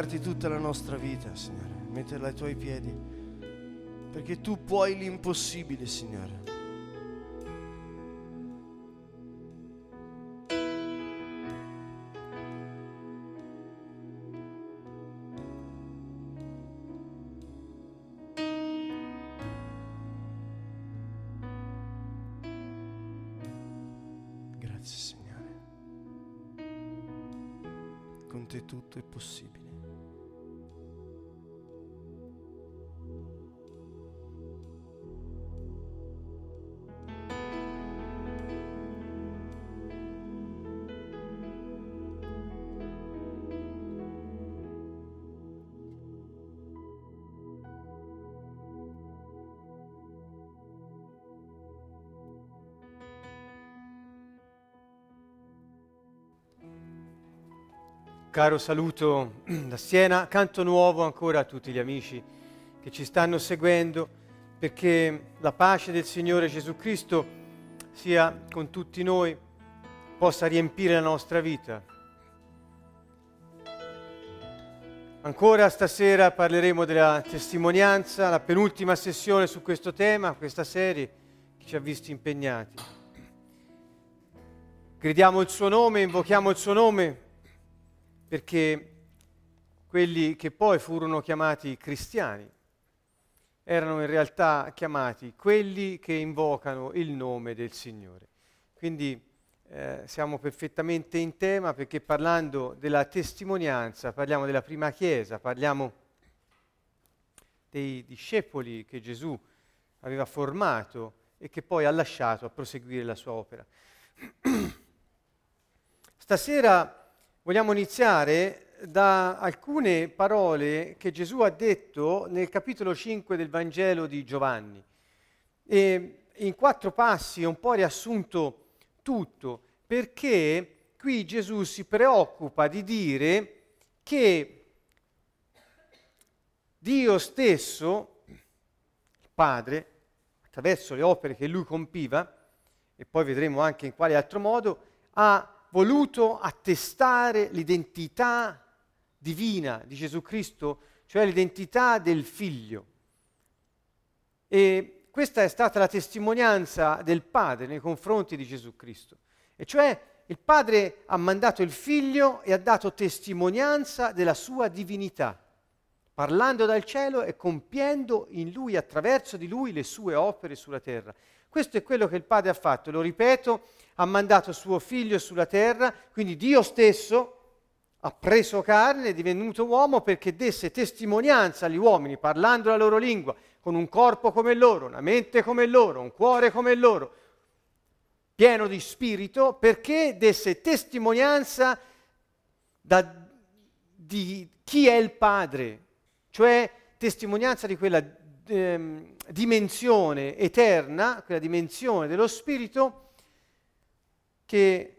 darti tutta la nostra vita, Signore, metterla ai tuoi piedi, perché tu puoi l'impossibile, Signore. Caro saluto da Siena, canto nuovo ancora a tutti gli amici che ci stanno seguendo, perché la pace del Signore Gesù Cristo sia con tutti noi, possa riempire la nostra vita. Ancora stasera parleremo della testimonianza, la penultima sessione su questo tema, questa serie che ci ha visti impegnati. Gridiamo il suo nome, invochiamo il suo nome perché quelli che poi furono chiamati cristiani erano in realtà chiamati quelli che invocano il nome del Signore. Quindi eh, siamo perfettamente in tema perché parlando della testimonianza parliamo della prima chiesa, parliamo dei discepoli che Gesù aveva formato e che poi ha lasciato a proseguire la sua opera. Stasera Vogliamo iniziare da alcune parole che Gesù ha detto nel capitolo 5 del Vangelo di Giovanni. E in quattro passi è un po' riassunto tutto, perché qui Gesù si preoccupa di dire che Dio stesso, il Padre, attraverso le opere che lui compiva, e poi vedremo anche in quale altro modo, ha voluto attestare l'identità divina di Gesù Cristo, cioè l'identità del figlio. E questa è stata la testimonianza del Padre nei confronti di Gesù Cristo. E cioè il Padre ha mandato il figlio e ha dato testimonianza della sua divinità, parlando dal cielo e compiendo in lui, attraverso di lui, le sue opere sulla terra. Questo è quello che il Padre ha fatto, lo ripeto, ha mandato suo figlio sulla terra, quindi Dio stesso ha preso carne, è divenuto uomo perché desse testimonianza agli uomini, parlando la loro lingua, con un corpo come loro, una mente come loro, un cuore come loro, pieno di spirito, perché desse testimonianza da, di chi è il Padre, cioè testimonianza di quella ehm, dimensione eterna, quella dimensione dello Spirito che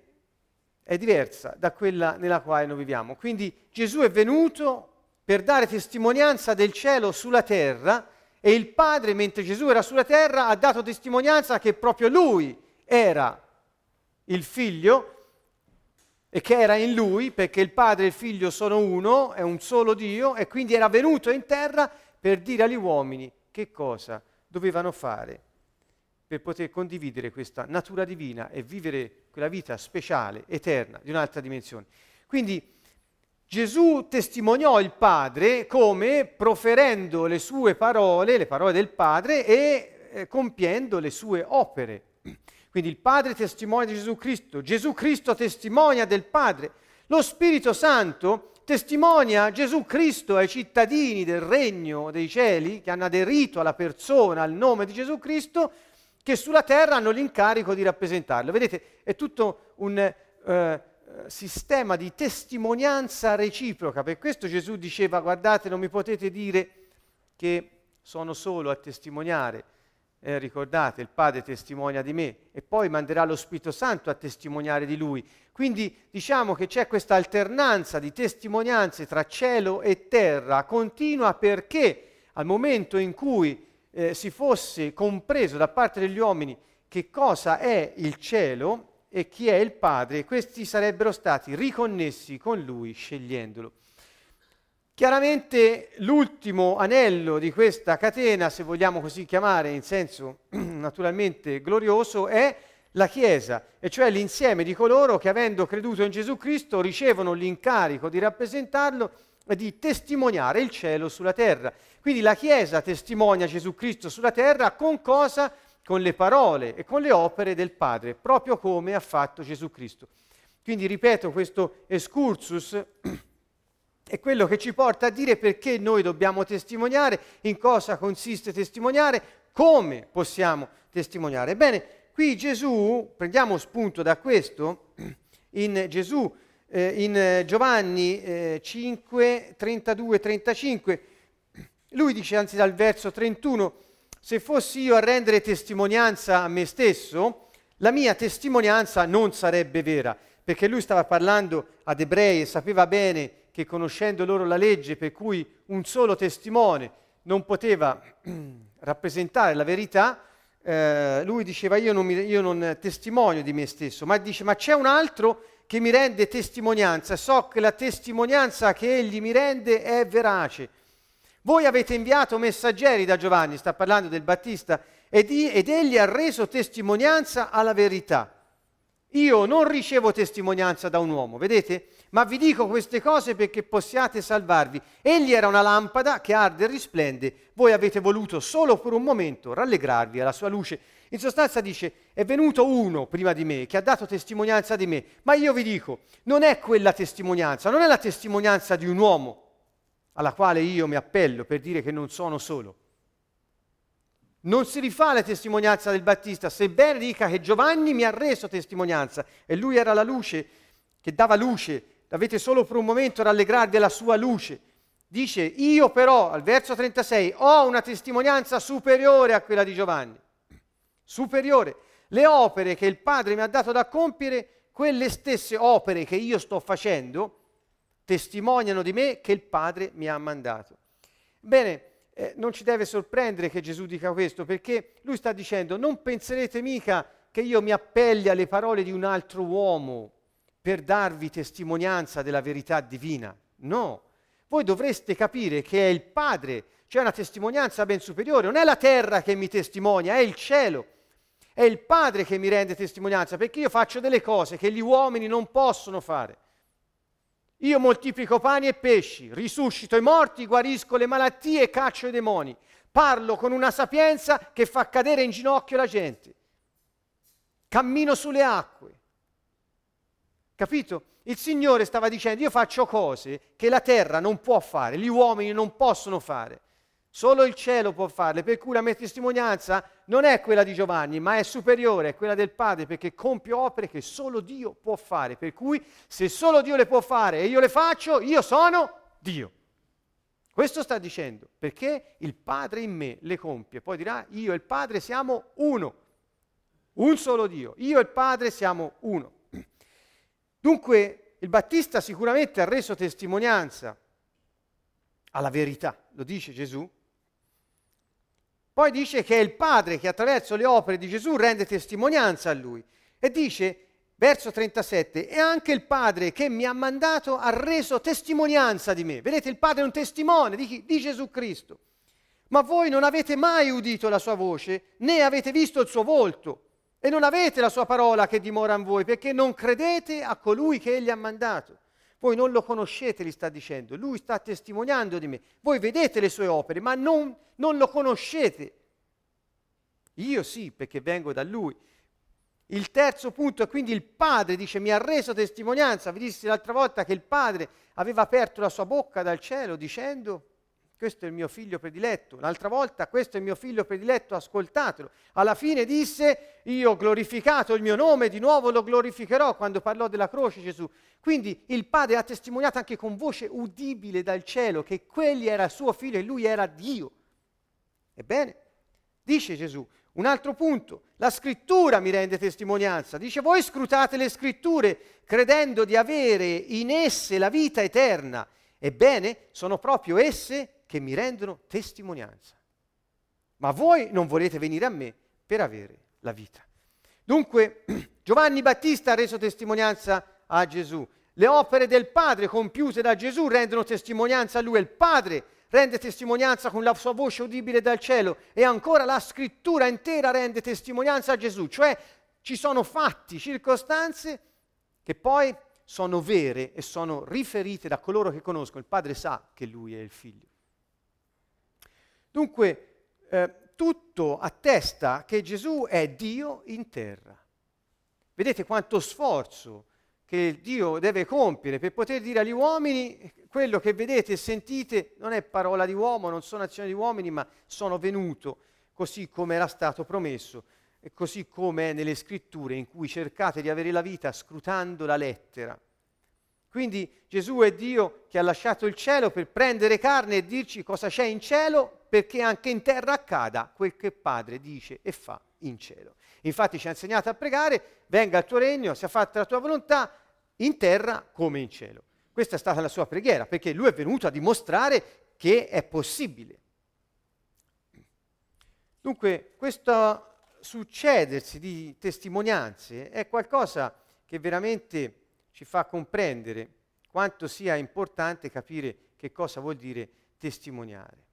è diversa da quella nella quale noi viviamo. Quindi Gesù è venuto per dare testimonianza del cielo sulla terra e il Padre, mentre Gesù era sulla terra, ha dato testimonianza che proprio Lui era il Figlio e che era in Lui, perché il Padre e il Figlio sono uno, è un solo Dio, e quindi era venuto in terra per dire agli uomini che cosa dovevano fare per poter condividere questa natura divina e vivere quella vita speciale, eterna, di un'altra dimensione. Quindi Gesù testimoniò il Padre come proferendo le sue parole, le parole del Padre e eh, compiendo le sue opere. Quindi il Padre testimonia di Gesù Cristo, Gesù Cristo testimonia del Padre, lo Spirito Santo testimonia Gesù Cristo ai cittadini del regno dei cieli che hanno aderito alla persona, al nome di Gesù Cristo, che sulla terra hanno l'incarico di rappresentarlo. Vedete, è tutto un eh, sistema di testimonianza reciproca. Per questo Gesù diceva, guardate, non mi potete dire che sono solo a testimoniare, eh, ricordate, il Padre testimonia di me e poi manderà lo Spirito Santo a testimoniare di lui. Quindi diciamo che c'è questa alternanza di testimonianze tra cielo e terra continua perché al momento in cui eh, si fosse compreso da parte degli uomini che cosa è il cielo e chi è il Padre, questi sarebbero stati riconnessi con lui scegliendolo. Chiaramente l'ultimo anello di questa catena, se vogliamo così chiamare in senso naturalmente glorioso, è la Chiesa, e cioè l'insieme di coloro che avendo creduto in Gesù Cristo ricevono l'incarico di rappresentarlo e di testimoniare il cielo sulla terra. Quindi la Chiesa testimonia Gesù Cristo sulla terra con cosa? Con le parole e con le opere del Padre, proprio come ha fatto Gesù Cristo. Quindi ripeto questo excursus è quello che ci porta a dire perché noi dobbiamo testimoniare, in cosa consiste testimoniare, come possiamo testimoniare. Ebbene, qui Gesù, prendiamo spunto da questo, in Gesù, eh, in Giovanni eh, 5, 32, 35, lui dice, anzi dal verso 31, se fossi io a rendere testimonianza a me stesso, la mia testimonianza non sarebbe vera, perché lui stava parlando ad ebrei e sapeva bene che conoscendo loro la legge per cui un solo testimone non poteva rappresentare la verità, eh, lui diceva io non, mi, io non testimonio di me stesso, ma dice ma c'è un altro che mi rende testimonianza, so che la testimonianza che egli mi rende è verace. Voi avete inviato messaggeri da Giovanni, sta parlando del Battista, ed, ed egli ha reso testimonianza alla verità. Io non ricevo testimonianza da un uomo, vedete? Ma vi dico queste cose perché possiate salvarvi. Egli era una lampada che arde e risplende, voi avete voluto solo per un momento rallegrarvi alla sua luce. In sostanza dice, è venuto uno prima di me che ha dato testimonianza di me, ma io vi dico, non è quella testimonianza, non è la testimonianza di un uomo alla quale io mi appello per dire che non sono solo non si rifà alla testimonianza del Battista, sebbene dica che Giovanni mi ha reso testimonianza e lui era la luce che dava luce, avete solo per un momento rallegrarvi alla sua luce. Dice, io però, al verso 36, ho una testimonianza superiore a quella di Giovanni. Superiore. Le opere che il Padre mi ha dato da compiere, quelle stesse opere che io sto facendo, testimoniano di me che il Padre mi ha mandato. Bene, eh, non ci deve sorprendere che Gesù dica questo, perché lui sta dicendo non penserete mica che io mi appelli alle parole di un altro uomo per darvi testimonianza della verità divina. No, voi dovreste capire che è il Padre, c'è una testimonianza ben superiore, non è la terra che mi testimonia, è il cielo. È il Padre che mi rende testimonianza, perché io faccio delle cose che gli uomini non possono fare. Io moltiplico pani e pesci, risuscito i morti, guarisco le malattie caccio i demoni. Parlo con una sapienza che fa cadere in ginocchio la gente. Cammino sulle acque. Capito? Il Signore stava dicendo, io faccio cose che la terra non può fare, gli uomini non possono fare. Solo il cielo può farle, per cui la mia testimonianza non è quella di Giovanni, ma è superiore, è quella del Padre, perché compio opere che solo Dio può fare. Per cui se solo Dio le può fare e io le faccio, io sono Dio. Questo sta dicendo, perché il Padre in me le compie. Poi dirà, io e il Padre siamo uno, un solo Dio. Io e il Padre siamo uno. Dunque, il Battista sicuramente ha reso testimonianza alla verità, lo dice Gesù, poi dice che è il Padre che attraverso le opere di Gesù rende testimonianza a lui. E dice, verso 37, e anche il Padre che mi ha mandato ha reso testimonianza di me. Vedete, il Padre è un testimone di, chi? di Gesù Cristo. ma voi non avete mai udito la sua voce, né avete visto il suo volto, e non avete la sua parola che dimora in voi, perché non credete a colui che egli ha mandato. Voi non lo conoscete, gli sta dicendo, lui sta testimoniando di me. Voi vedete le sue opere, ma non, non lo conoscete. Io sì, perché vengo da lui. Il terzo punto è quindi il Padre dice mi ha reso testimonianza. Vi dissi l'altra volta che il Padre aveva aperto la sua bocca dal cielo dicendo questo è il mio figlio prediletto. L'altra volta, questo è il mio figlio prediletto, ascoltatelo. Alla fine disse, io ho glorificato il mio nome, di nuovo lo glorificherò quando parlò della croce Gesù. Quindi il Padre ha testimoniato anche con voce udibile dal cielo che quelli era suo figlio e lui era Dio. Ebbene, dice Gesù, un altro punto, la scrittura mi rende testimonianza. Dice, voi scrutate le scritture credendo di avere in esse la vita eterna. Ebbene, sono proprio esse che mi rendono testimonianza. Ma voi non volete venire a me per avere la vita. Dunque, Giovanni Battista ha reso testimonianza a Gesù. Le opere del Padre compiute da Gesù rendono testimonianza a Lui. Il Padre rende testimonianza con la sua voce udibile dal cielo e ancora la scrittura intera rende testimonianza a Gesù. Cioè ci sono fatti, circostanze che poi sono vere e sono riferite da coloro che conoscono. Il Padre sa che Lui è il Figlio. Dunque, eh, tutto attesta che Gesù è Dio in terra. Vedete quanto sforzo che Dio deve compiere per poter dire agli uomini quello che vedete e sentite non è parola di uomo, non sono azioni di uomini, ma sono venuto così come era stato promesso e così come è nelle scritture in cui cercate di avere la vita scrutando la lettera. Quindi Gesù è Dio che ha lasciato il cielo per prendere carne e dirci cosa c'è in cielo perché anche in terra accada quel che Padre dice e fa in cielo. Infatti ci ha insegnato a pregare, venga il tuo regno, sia fatta la tua volontà in terra come in cielo. Questa è stata la sua preghiera perché lui è venuto a dimostrare che è possibile. Dunque, questo succedersi di testimonianze è qualcosa che veramente ci fa comprendere quanto sia importante capire che cosa vuol dire testimoniare.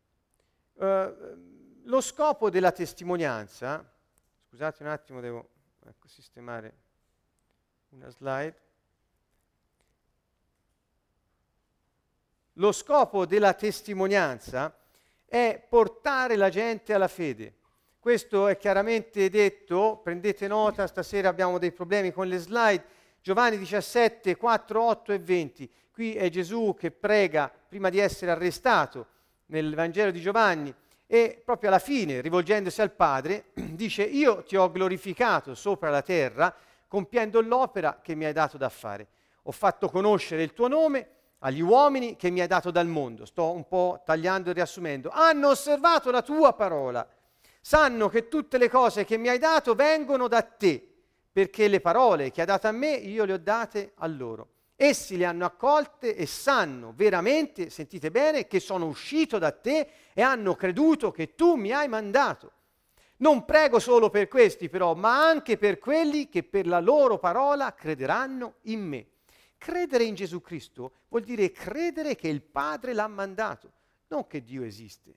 Uh, lo scopo della testimonianza, scusate un attimo, devo ecco, sistemare una slide. Lo scopo della testimonianza è portare la gente alla fede. Questo è chiaramente detto, prendete nota, stasera abbiamo dei problemi con le slide Giovanni 17, 4, 8 e 20. Qui è Gesù che prega prima di essere arrestato nel Vangelo di Giovanni e proprio alla fine, rivolgendosi al Padre, dice io ti ho glorificato sopra la terra compiendo l'opera che mi hai dato da fare. Ho fatto conoscere il tuo nome agli uomini che mi hai dato dal mondo. Sto un po' tagliando e riassumendo. Hanno osservato la tua parola. Sanno che tutte le cose che mi hai dato vengono da te perché le parole che ha dato a me io le ho date a loro. Essi le hanno accolte e sanno veramente, sentite bene, che sono uscito da te e hanno creduto che tu mi hai mandato. Non prego solo per questi però, ma anche per quelli che per la loro parola crederanno in me. Credere in Gesù Cristo vuol dire credere che il Padre l'ha mandato, non che Dio esiste.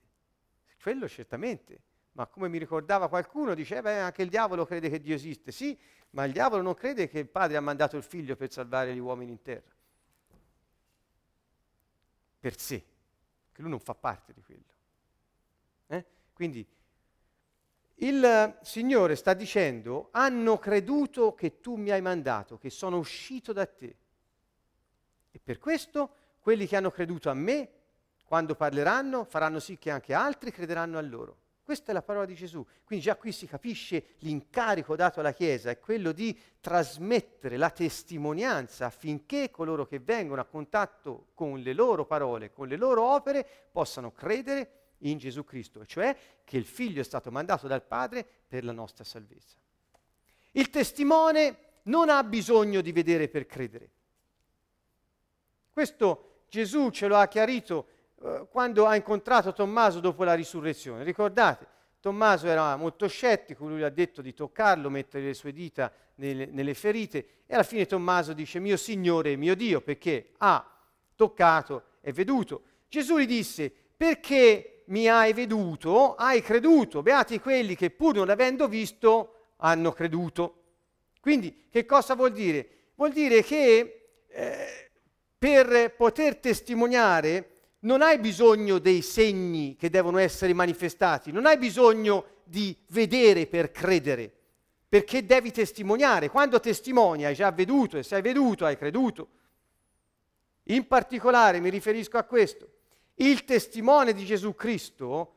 Quello certamente. Ma come mi ricordava qualcuno, diceva eh, anche il diavolo crede che Dio esiste. Sì, ma il diavolo non crede che il padre ha mandato il figlio per salvare gli uomini in terra. Per sé, che lui non fa parte di quello. Eh? Quindi il Signore sta dicendo, hanno creduto che tu mi hai mandato, che sono uscito da te. E per questo quelli che hanno creduto a me, quando parleranno, faranno sì che anche altri crederanno a loro. Questa è la parola di Gesù. Quindi già qui si capisce l'incarico dato alla Chiesa, è quello di trasmettere la testimonianza affinché coloro che vengono a contatto con le loro parole, con le loro opere, possano credere in Gesù Cristo, cioè che il Figlio è stato mandato dal Padre per la nostra salvezza. Il testimone non ha bisogno di vedere per credere. Questo Gesù ce lo ha chiarito eh, quando ha incontrato Tommaso dopo la risurrezione. Ricordate, Tommaso era molto scettico, lui ha detto di toccarlo, mettere le sue dita nelle, nelle ferite e alla fine Tommaso dice mio Signore e mio Dio perché ha toccato e veduto. Gesù gli disse perché mi hai veduto, hai creduto. Beati quelli che pur non avendo visto hanno creduto. Quindi che cosa vuol dire? Vuol dire che eh, per poter testimoniare non hai bisogno dei segni che devono essere manifestati, non hai bisogno di vedere per credere, perché devi testimoniare. Quando testimoni hai già veduto e se hai veduto hai creduto. In particolare mi riferisco a questo. Il testimone di Gesù Cristo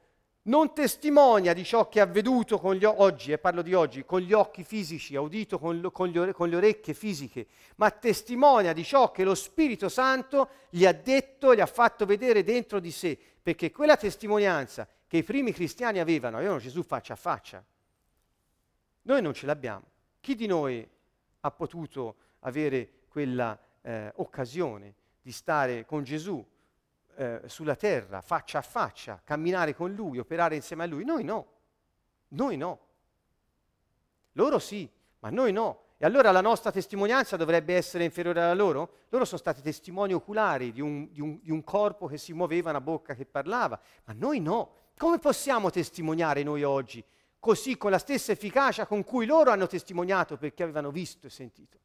non testimonia di ciò che ha veduto con gli, oggi, e parlo di oggi, con gli occhi fisici, ha udito con, con, gli, con le orecchie fisiche, ma testimonia di ciò che lo Spirito Santo gli ha detto, gli ha fatto vedere dentro di sé, perché quella testimonianza che i primi cristiani avevano, avevano Gesù faccia a faccia. Noi non ce l'abbiamo. Chi di noi ha potuto avere quella eh, occasione di stare con Gesù eh, sulla terra, faccia a faccia, camminare con Lui, operare insieme a Lui. Noi no, noi no. Loro sì, ma noi no. E allora la nostra testimonianza dovrebbe essere inferiore alla loro? Loro sono stati testimoni oculari di un, di, un, di un, corpo che si muoveva, una bocca che parlava, ma noi no. Come possiamo testimoniare noi oggi? Così con la stessa efficacia con cui loro hanno testimoniato perché avevano visto e sentito.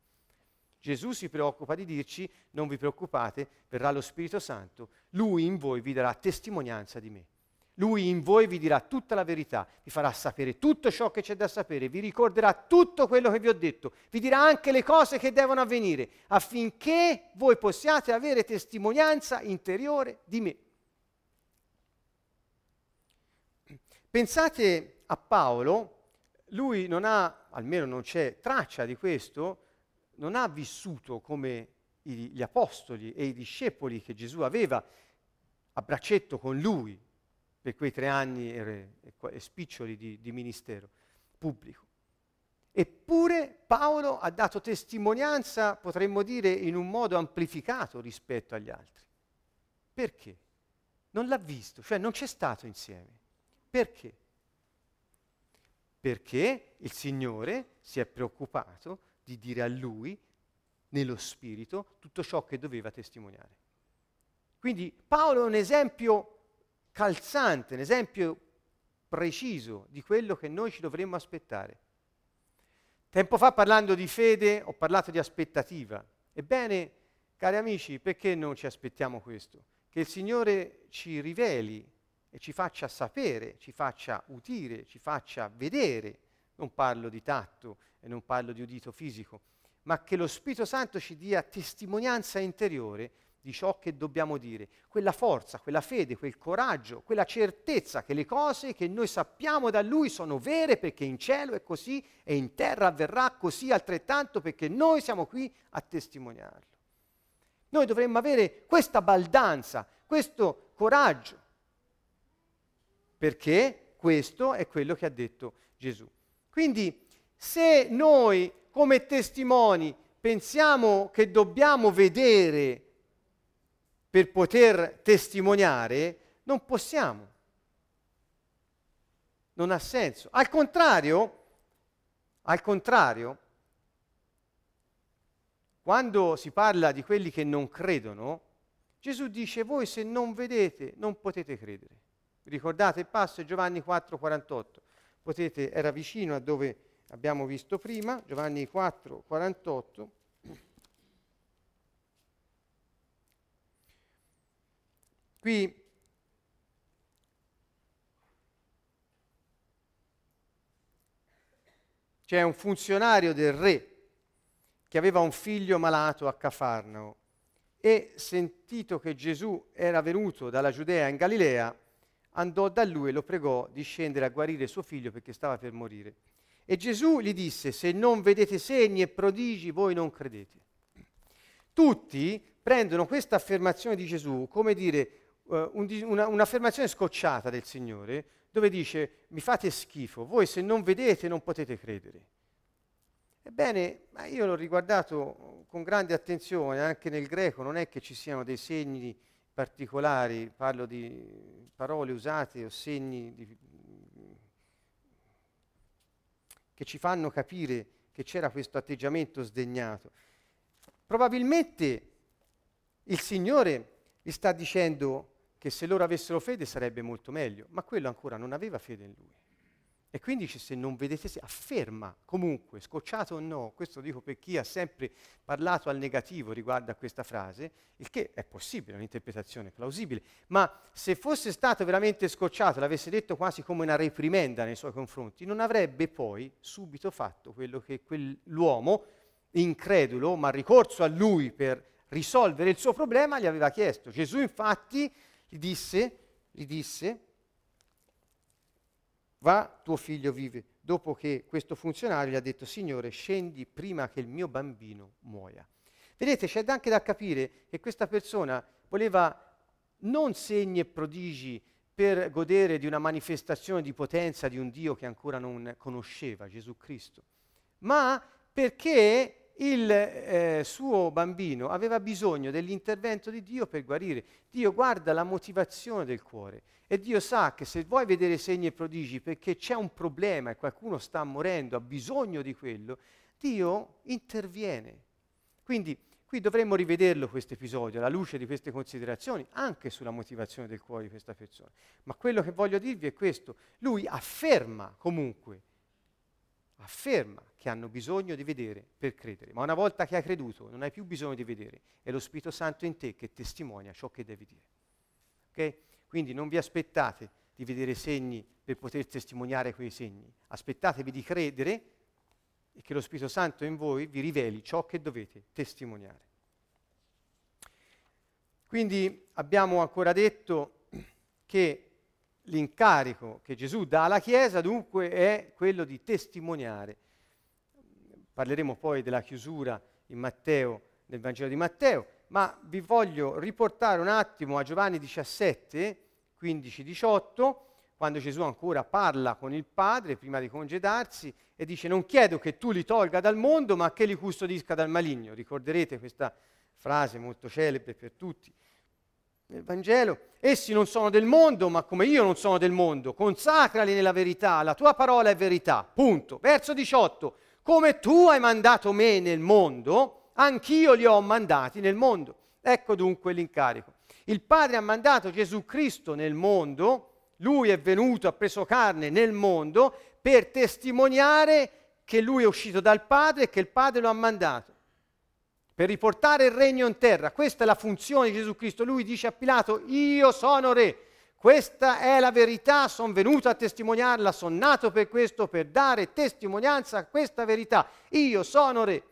Gesù si preoccupa di dirci, non vi preoccupate, verrà lo Spirito Santo, lui in voi vi darà testimonianza di me. Lui in voi vi dirà tutta la verità, vi farà sapere tutto ciò che c'è da sapere, vi ricorderà tutto quello che vi ho detto, vi dirà anche le cose che devono avvenire, affinché voi possiate avere testimonianza interiore di me. Pensate a Paolo, lui non ha, almeno non c'è traccia di questo, non ha vissuto come gli apostoli e i discepoli che Gesù aveva a braccetto con lui per quei tre anni e, e spiccioli di, di ministero pubblico. Eppure Paolo ha dato testimonianza, potremmo dire, in un modo amplificato rispetto agli altri. Perché? Non l'ha visto, cioè non c'è stato insieme. Perché? Perché il Signore si è preoccupato di dire a lui, nello spirito, tutto ciò che doveva testimoniare. Quindi Paolo è un esempio calzante, un esempio preciso di quello che noi ci dovremmo aspettare. Tempo fa parlando di fede ho parlato di aspettativa. Ebbene, cari amici, perché non ci aspettiamo questo? Che il Signore ci riveli e ci faccia sapere, ci faccia udire, ci faccia vedere. Non parlo di tatto, e non parlo di udito fisico, ma che lo Spirito Santo ci dia testimonianza interiore di ciò che dobbiamo dire, quella forza, quella fede, quel coraggio, quella certezza che le cose che noi sappiamo da Lui sono vere perché in cielo è così e in terra avverrà così altrettanto perché noi siamo qui a testimoniarlo. Noi dovremmo avere questa baldanza, questo coraggio, perché questo è quello che ha detto Gesù. Quindi se noi come testimoni pensiamo che dobbiamo vedere per poter testimoniare, non possiamo. Non ha senso. Al contrario, al contrario, quando si parla di quelli che non credono, Gesù dice voi se non vedete non potete credere. Ricordate il passo Giovanni 4:48. Potete, era vicino a dove abbiamo visto prima, Giovanni 4, 48. Qui c'è un funzionario del re che aveva un figlio malato a Cafarnao e sentito che Gesù era venuto dalla Giudea in Galilea, andò da lui e lo pregò di scendere a guarire suo figlio perché stava per morire. E Gesù gli disse, se non vedete segni e prodigi, voi non credete. Tutti prendono questa affermazione di Gesù come dire uh, un, una, un'affermazione scocciata del Signore, dove dice, mi fate schifo, voi se non vedete non potete credere. Ebbene, io l'ho riguardato con grande attenzione, anche nel greco non è che ci siano dei segni particolari, parlo di parole usate o segni di, che ci fanno capire che c'era questo atteggiamento sdegnato. Probabilmente il Signore gli sta dicendo che se loro avessero fede sarebbe molto meglio, ma quello ancora non aveva fede in lui. E quindi se non vedete, se afferma comunque, scocciato o no, questo dico per chi ha sempre parlato al negativo riguardo a questa frase, il che è possibile, è un'interpretazione plausibile, ma se fosse stato veramente scocciato, l'avesse detto quasi come una reprimenda nei suoi confronti, non avrebbe poi subito fatto quello che quell'uomo incredulo, ma ricorso a lui per risolvere il suo problema, gli aveva chiesto. Gesù infatti gli disse, gli disse va, tuo figlio vive. Dopo che questo funzionario gli ha detto, Signore, scendi prima che il mio bambino muoia. Vedete, c'è anche da capire che questa persona voleva non segni e prodigi per godere di una manifestazione di potenza di un Dio che ancora non conosceva, Gesù Cristo, ma perché il eh, suo bambino aveva bisogno dell'intervento di Dio per guarire. Dio guarda la motivazione del cuore e Dio sa che se vuoi vedere segni e prodigi perché c'è un problema e qualcuno sta morendo, ha bisogno di quello, Dio interviene. Quindi qui dovremmo rivederlo questo episodio alla luce di queste considerazioni, anche sulla motivazione del cuore di questa persona. Ma quello che voglio dirvi è questo, lui afferma comunque afferma che hanno bisogno di vedere per credere, ma una volta che hai creduto non hai più bisogno di vedere, è lo Spirito Santo in te che testimonia ciò che devi dire. Okay? Quindi non vi aspettate di vedere segni per poter testimoniare quei segni, aspettatevi di credere e che lo Spirito Santo in voi vi riveli ciò che dovete testimoniare. Quindi abbiamo ancora detto che L'incarico che Gesù dà alla Chiesa dunque è quello di testimoniare. Parleremo poi della chiusura in Matteo, nel Vangelo di Matteo, ma vi voglio riportare un attimo a Giovanni 17, 15-18, quando Gesù ancora parla con il Padre prima di congedarsi e dice non chiedo che tu li tolga dal mondo, ma che li custodisca dal maligno. Ricorderete questa frase molto celebre per tutti nel Vangelo, essi non sono del mondo, ma come io non sono del mondo, consacrali nella verità, la tua parola è verità. Punto. Verso 18, come tu hai mandato me nel mondo, anch'io li ho mandati nel mondo. Ecco dunque l'incarico. Il Padre ha mandato Gesù Cristo nel mondo, lui è venuto, ha preso carne nel mondo per testimoniare che lui è uscito dal Padre e che il Padre lo ha mandato per riportare il regno in terra. Questa è la funzione di Gesù Cristo. Lui dice a Pilato, io sono re. Questa è la verità, sono venuto a testimoniarla, sono nato per questo, per dare testimonianza a questa verità. Io sono re.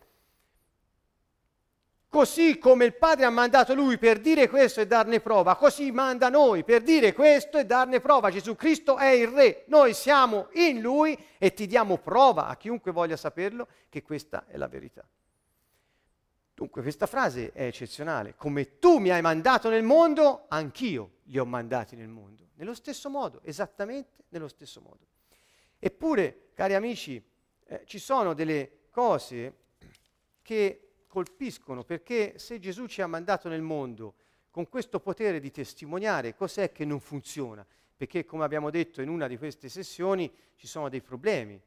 Così come il Padre ha mandato lui per dire questo e darne prova, così manda noi per dire questo e darne prova. Gesù Cristo è il Re, noi siamo in Lui e ti diamo prova a chiunque voglia saperlo che questa è la verità. Dunque questa frase è eccezionale. Come tu mi hai mandato nel mondo, anch'io li ho mandati nel mondo. Nello stesso modo, esattamente nello stesso modo. Eppure, cari amici, eh, ci sono delle cose che colpiscono perché se Gesù ci ha mandato nel mondo con questo potere di testimoniare, cos'è che non funziona? Perché, come abbiamo detto in una di queste sessioni, ci sono dei problemi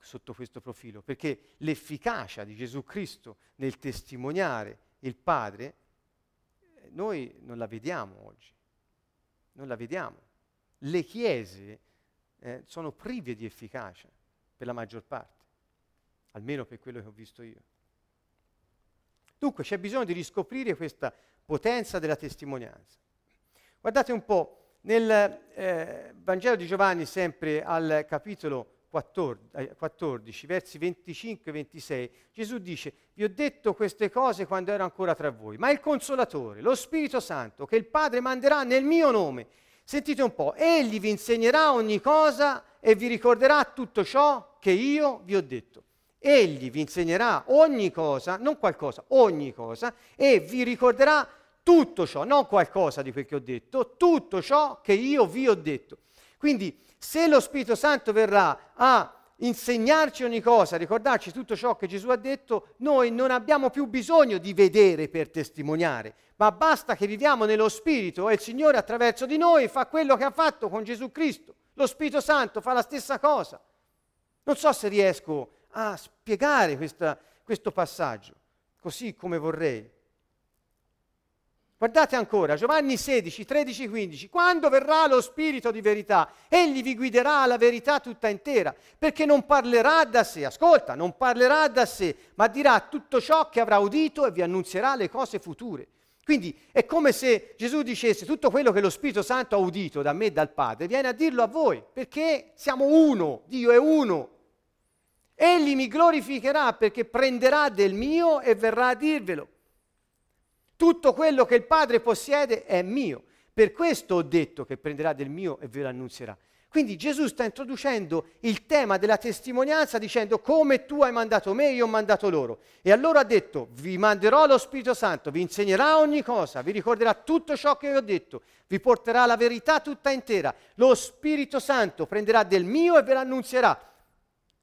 sotto questo profilo, perché l'efficacia di Gesù Cristo nel testimoniare il Padre, eh, noi non la vediamo oggi, non la vediamo. Le chiese eh, sono prive di efficacia per la maggior parte, almeno per quello che ho visto io. Dunque c'è bisogno di riscoprire questa potenza della testimonianza. Guardate un po', nel eh, Vangelo di Giovanni, sempre al capitolo 14, 14, versi 25 e 26, Gesù dice, vi ho detto queste cose quando ero ancora tra voi, ma il consolatore, lo Spirito Santo, che il Padre manderà nel mio nome, sentite un po', egli vi insegnerà ogni cosa e vi ricorderà tutto ciò che io vi ho detto. Egli vi insegnerà ogni cosa, non qualcosa, ogni cosa, e vi ricorderà tutto ciò, non qualcosa di quel che ho detto, tutto ciò che io vi ho detto. Quindi se lo Spirito Santo verrà a insegnarci ogni cosa, a ricordarci tutto ciò che Gesù ha detto, noi non abbiamo più bisogno di vedere per testimoniare, ma basta che viviamo nello Spirito e il Signore attraverso di noi fa quello che ha fatto con Gesù Cristo. Lo Spirito Santo fa la stessa cosa. Non so se riesco a spiegare questa, questo passaggio così come vorrei. Guardate ancora, Giovanni 16, 13, 15. Quando verrà lo Spirito di verità, egli vi guiderà alla verità tutta intera, perché non parlerà da sé, ascolta, non parlerà da sé, ma dirà tutto ciò che avrà udito e vi annunzierà le cose future. Quindi è come se Gesù dicesse tutto quello che lo Spirito Santo ha udito da me e dal Padre, viene a dirlo a voi, perché siamo uno, Dio è uno. Egli mi glorificherà perché prenderà del mio e verrà a dirvelo. Tutto quello che il Padre possiede è mio. Per questo ho detto che prenderà del mio e ve lo annunzierà. Quindi Gesù sta introducendo il tema della testimonianza dicendo come tu hai mandato me, io ho mandato loro. E allora ha detto, vi manderò lo Spirito Santo, vi insegnerà ogni cosa, vi ricorderà tutto ciò che vi ho detto, vi porterà la verità tutta intera. Lo Spirito Santo prenderà del mio e ve l'annunzierà.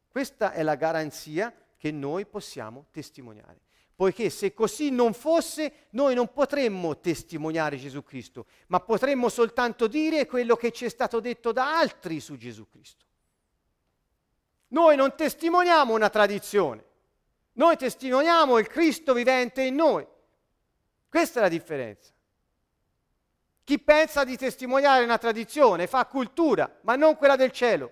Questa è la garanzia che noi possiamo testimoniare poiché se così non fosse, noi non potremmo testimoniare Gesù Cristo, ma potremmo soltanto dire quello che ci è stato detto da altri su Gesù Cristo. Noi non testimoniamo una tradizione, noi testimoniamo il Cristo vivente in noi. Questa è la differenza. Chi pensa di testimoniare una tradizione fa cultura, ma non quella del cielo.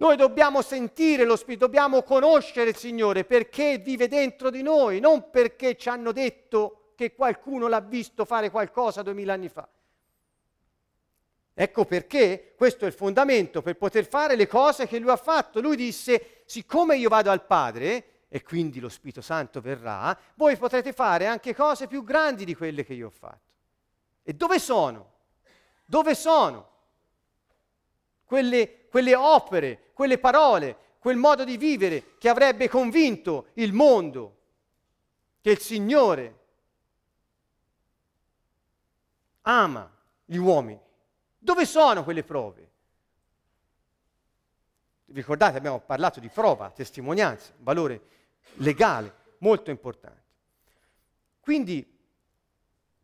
Noi dobbiamo sentire lo Spirito, dobbiamo conoscere il Signore perché vive dentro di noi, non perché ci hanno detto che qualcuno l'ha visto fare qualcosa duemila anni fa. Ecco perché questo è il fondamento per poter fare le cose che lui ha fatto. Lui disse, siccome io vado al Padre e quindi lo Spirito Santo verrà, voi potrete fare anche cose più grandi di quelle che io ho fatto. E dove sono? Dove sono? Quelle, quelle opere, quelle parole, quel modo di vivere che avrebbe convinto il mondo che il Signore ama gli uomini. Dove sono quelle prove? Ricordate, abbiamo parlato di prova, testimonianza, valore legale molto importante. Quindi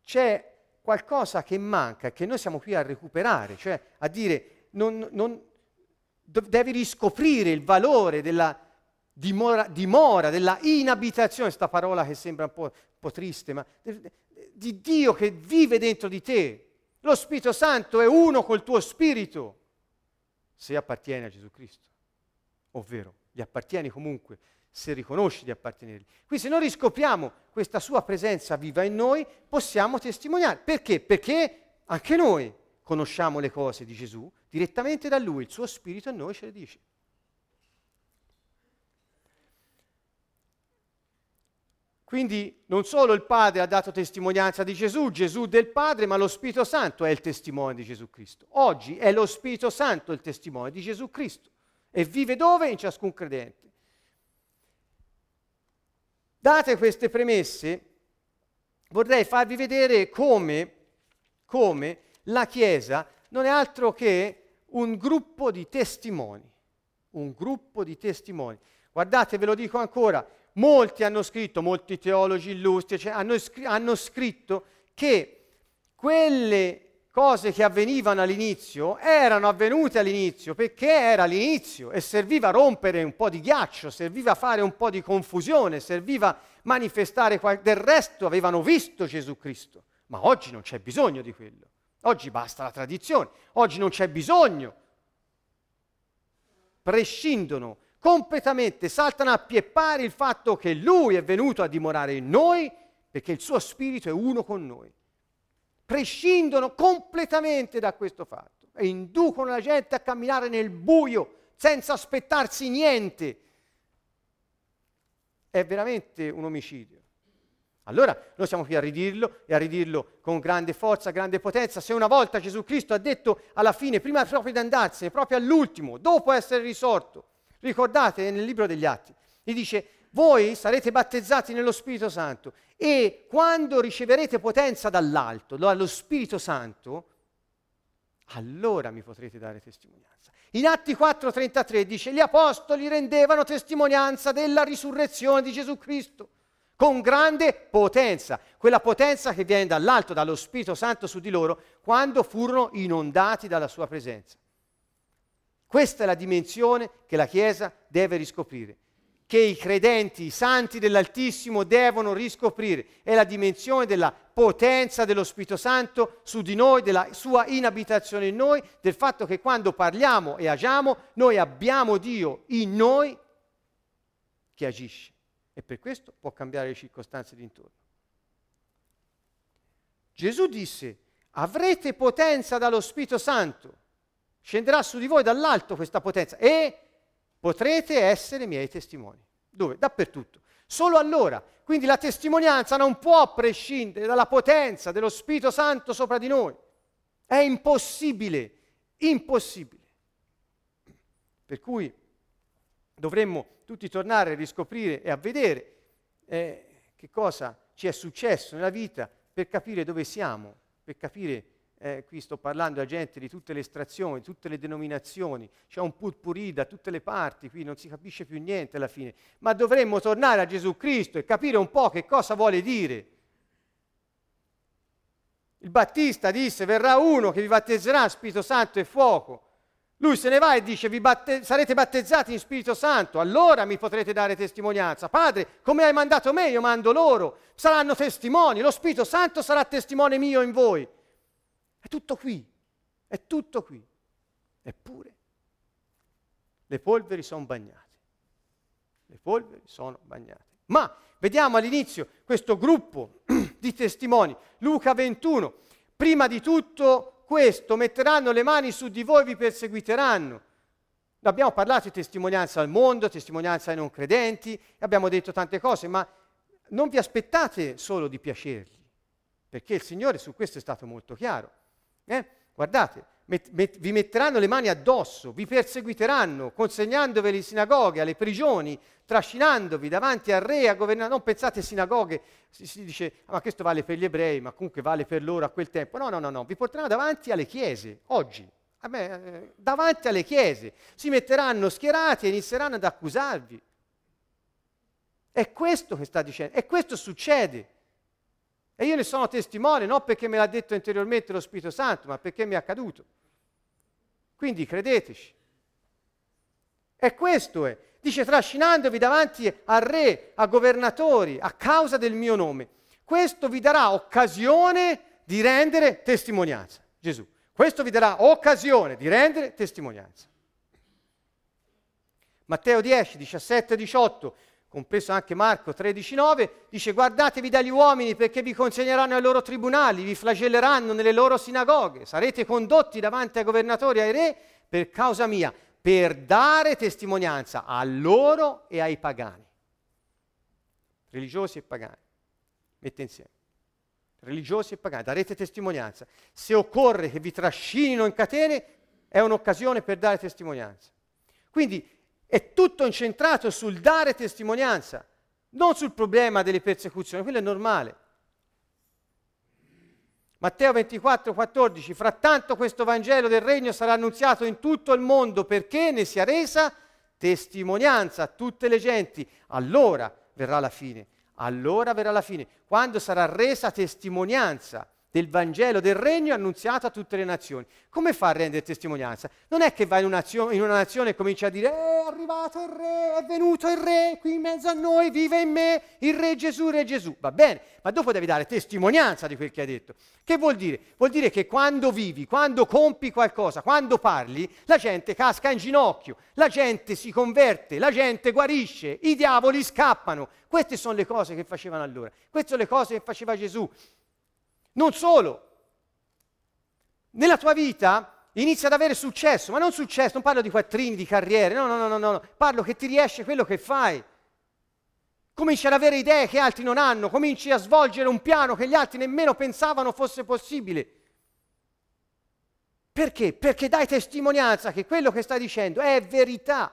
c'è qualcosa che manca, che noi siamo qui a recuperare, cioè a dire non, non, devi riscoprire il valore della dimora, dimora della inabitazione, questa parola che sembra un po', un po triste, ma di Dio che vive dentro di te. Lo Spirito Santo è uno col tuo spirito, se appartieni a Gesù Cristo, ovvero gli appartieni comunque, se riconosci di appartenergli. Quindi se noi riscopriamo questa sua presenza viva in noi, possiamo testimoniare. Perché? Perché anche noi conosciamo le cose di Gesù direttamente da Lui, il suo Spirito a noi ce le dice. Quindi non solo il Padre ha dato testimonianza di Gesù, Gesù del Padre, ma lo Spirito Santo è il testimone di Gesù Cristo. Oggi è lo Spirito Santo il testimone di Gesù Cristo e vive dove? In ciascun credente. Date queste premesse, vorrei farvi vedere come, come la Chiesa non è altro che un gruppo di testimoni. Un gruppo di testimoni. Guardate, ve lo dico ancora, molti hanno scritto, molti teologi illustri, cioè hanno, scr- hanno scritto che quelle cose che avvenivano all'inizio erano avvenute all'inizio perché era l'inizio e serviva a rompere un po' di ghiaccio, serviva a fare un po' di confusione, serviva a manifestare qual- del resto avevano visto Gesù Cristo, ma oggi non c'è bisogno di quello. Oggi basta la tradizione, oggi non c'è bisogno. Prescindono completamente, saltano a pie pari il fatto che Lui è venuto a dimorare in noi perché il suo spirito è uno con noi. Prescindono completamente da questo fatto e inducono la gente a camminare nel buio senza aspettarsi niente. È veramente un omicidio. Allora noi siamo qui a ridirlo e a ridirlo con grande forza, grande potenza. Se una volta Gesù Cristo ha detto alla fine, prima proprio di andarsene, proprio all'ultimo, dopo essere risorto, ricordate nel libro degli Atti, gli dice, voi sarete battezzati nello Spirito Santo e quando riceverete potenza dall'alto, dallo Spirito Santo, allora mi potrete dare testimonianza. In Atti 4:33 dice, gli apostoli rendevano testimonianza della risurrezione di Gesù Cristo con grande potenza, quella potenza che viene dall'alto, dallo Spirito Santo su di loro, quando furono inondati dalla sua presenza. Questa è la dimensione che la Chiesa deve riscoprire, che i credenti, i santi dell'Altissimo devono riscoprire, è la dimensione della potenza dello Spirito Santo su di noi, della sua inabitazione in noi, del fatto che quando parliamo e agiamo, noi abbiamo Dio in noi che agisce e per questo può cambiare le circostanze d'intorno. Gesù disse, avrete potenza dallo Spirito Santo, scenderà su di voi dall'alto questa potenza e potrete essere miei testimoni. Dove? Dappertutto. Solo allora. Quindi la testimonianza non può prescindere dalla potenza dello Spirito Santo sopra di noi. È impossibile, impossibile. Per cui dovremmo tutti tornare a riscoprire e a vedere eh, che cosa ci è successo nella vita per capire dove siamo, per capire eh, qui sto parlando a gente di tutte le estrazioni, tutte le denominazioni, c'è un purpurì da tutte le parti, qui non si capisce più niente alla fine, ma dovremmo tornare a Gesù Cristo e capire un po' che cosa vuole dire. Il Battista disse, verrà uno che vi battezzerà Spirito Santo e fuoco. Lui se ne va e dice, vi batte- sarete battezzati in Spirito Santo, allora mi potrete dare testimonianza. Padre, come hai mandato me, io mando loro. Saranno testimoni, lo Spirito Santo sarà testimone mio in voi. È tutto qui, è tutto qui. Eppure le polveri sono bagnate. Le polveri sono bagnate. Ma vediamo all'inizio questo gruppo di testimoni. Luca 21. Prima di tutto questo, metteranno le mani su di voi e vi perseguiteranno. Abbiamo parlato di testimonianza al mondo, testimonianza ai non credenti, abbiamo detto tante cose, ma non vi aspettate solo di piacergli, perché il Signore su questo è stato molto chiaro. Eh? Guardate, met, met, vi metteranno le mani addosso, vi perseguiteranno, consegnandoveli in sinagoghe, alle prigioni, trascinandovi davanti al re, a governare. Non pensate sinagoghe, si, si dice, ah, ma questo vale per gli ebrei, ma comunque vale per loro a quel tempo. No, no, no, no, vi porteranno davanti alle chiese, oggi. Vabbè, eh, davanti alle chiese, si metteranno schierati e inizieranno ad accusarvi. È questo che sta dicendo, e questo succede. E io ne sono testimone non perché me l'ha detto interiormente lo Spirito Santo, ma perché mi è accaduto. Quindi credeteci. E questo è. Dice trascinandovi davanti al re, a governatori, a causa del mio nome. Questo vi darà occasione di rendere testimonianza. Gesù. Questo vi darà occasione di rendere testimonianza. Matteo 10, 17, 18 compreso anche Marco 13,9, dice guardatevi dagli uomini perché vi consegneranno ai loro tribunali, vi flagelleranno nelle loro sinagoghe, sarete condotti davanti ai governatori e ai re per causa mia, per dare testimonianza a loro e ai pagani, religiosi e pagani, mette insieme. Religiosi e pagani, darete testimonianza. Se occorre che vi trascinino in catene, è un'occasione per dare testimonianza. Quindi è tutto incentrato sul dare testimonianza, non sul problema delle persecuzioni, quello è normale. Matteo 24, 14, frattanto questo Vangelo del Regno sarà annunziato in tutto il mondo perché ne sia resa testimonianza a tutte le genti. Allora verrà la fine, allora verrà la fine, quando sarà resa testimonianza del Vangelo del Regno annunziato a tutte le nazioni. Come fa a rendere testimonianza? Non è che va in una, nazione, in una nazione e comincia a dire è arrivato il Re, è venuto il Re qui in mezzo a noi, vive in me il Re Gesù, Re Gesù. Va bene, ma dopo devi dare testimonianza di quel che hai detto. Che vuol dire? Vuol dire che quando vivi, quando compi qualcosa, quando parli, la gente casca in ginocchio, la gente si converte, la gente guarisce, i diavoli scappano. Queste sono le cose che facevano allora, queste sono le cose che faceva Gesù. Non solo, nella tua vita inizia ad avere successo, ma non successo, non parlo di quattrini, di carriere, no, no, no, no, no, parlo che ti riesce quello che fai. Cominci ad avere idee che altri non hanno, cominci a svolgere un piano che gli altri nemmeno pensavano fosse possibile. Perché? Perché dai testimonianza che quello che stai dicendo è verità.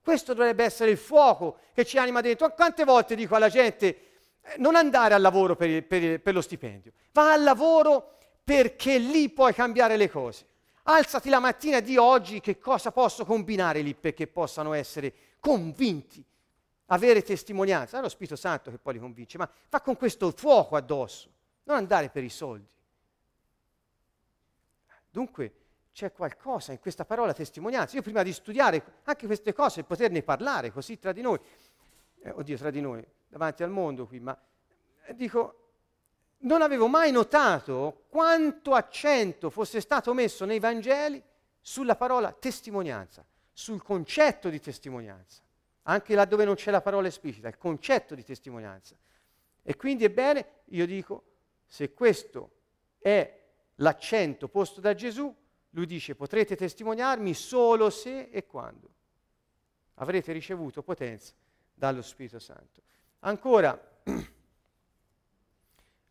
Questo dovrebbe essere il fuoco che ci anima dentro. Quante volte dico alla gente, non andare al lavoro per, per, per lo stipendio, va al lavoro perché lì puoi cambiare le cose. Alzati la mattina di oggi che cosa posso combinare lì perché possano essere convinti, avere testimonianza. È lo Spirito Santo che poi li convince, ma va con questo fuoco addosso, non andare per i soldi. Dunque c'è qualcosa in questa parola testimonianza. Io prima di studiare anche queste cose e poterne parlare così tra di noi, eh, oddio tra di noi, davanti al mondo qui, ma eh, dico, non avevo mai notato quanto accento fosse stato messo nei Vangeli sulla parola testimonianza, sul concetto di testimonianza, anche laddove non c'è la parola esplicita, il concetto di testimonianza. E quindi ebbene, io dico, se questo è l'accento posto da Gesù, lui dice potrete testimoniarmi solo se e quando avrete ricevuto potenza dallo Spirito Santo. Ancora,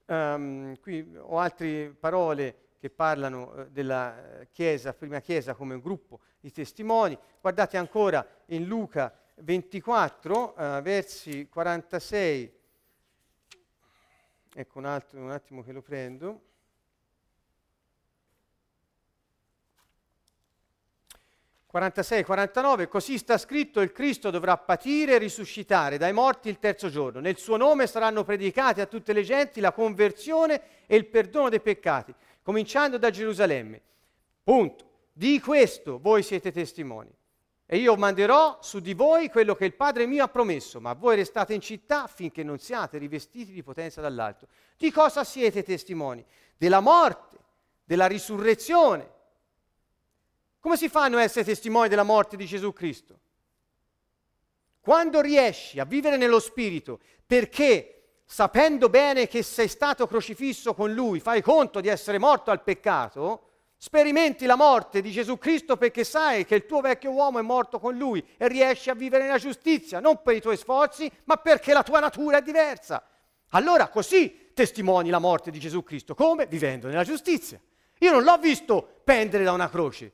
um, qui ho altre parole che parlano uh, della eh, Chiesa, prima Chiesa come un gruppo di testimoni. Guardate ancora in Luca 24, uh, eh, versi 46. Ecco un, altro, un attimo che lo prendo. 46-49, così sta scritto, il Cristo dovrà patire e risuscitare dai morti il terzo giorno. Nel suo nome saranno predicati a tutte le genti la conversione e il perdono dei peccati, cominciando da Gerusalemme. Punto. Di questo voi siete testimoni. E io manderò su di voi quello che il Padre mio ha promesso, ma voi restate in città affinché non siate rivestiti di potenza dall'alto. Di cosa siete testimoni? Della morte, della risurrezione come si fanno a essere testimoni della morte di Gesù Cristo? Quando riesci a vivere nello Spirito, perché sapendo bene che sei stato crocifisso con Lui, fai conto di essere morto al peccato, sperimenti la morte di Gesù Cristo perché sai che il tuo vecchio uomo è morto con Lui e riesci a vivere nella giustizia, non per i tuoi sforzi, ma perché la tua natura è diversa. Allora così testimoni la morte di Gesù Cristo. Come? Vivendo nella giustizia. Io non l'ho visto pendere da una croce,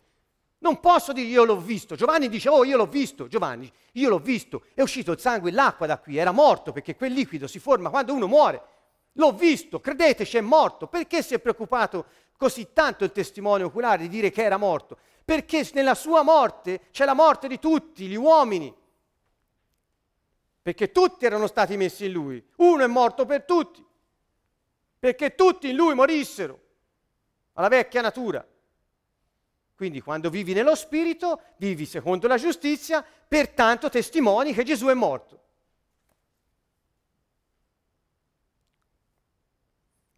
non posso dire io l'ho visto. Giovanni dice, oh io l'ho visto. Giovanni, io l'ho visto. È uscito il sangue e l'acqua da qui. Era morto perché quel liquido si forma quando uno muore. L'ho visto, credeteci, è morto. Perché si è preoccupato così tanto il testimone oculare di dire che era morto? Perché nella sua morte c'è la morte di tutti gli uomini. Perché tutti erano stati messi in lui. Uno è morto per tutti. Perché tutti in lui morissero. Alla vecchia natura. Quindi quando vivi nello Spirito, vivi secondo la giustizia, pertanto testimoni che Gesù è morto.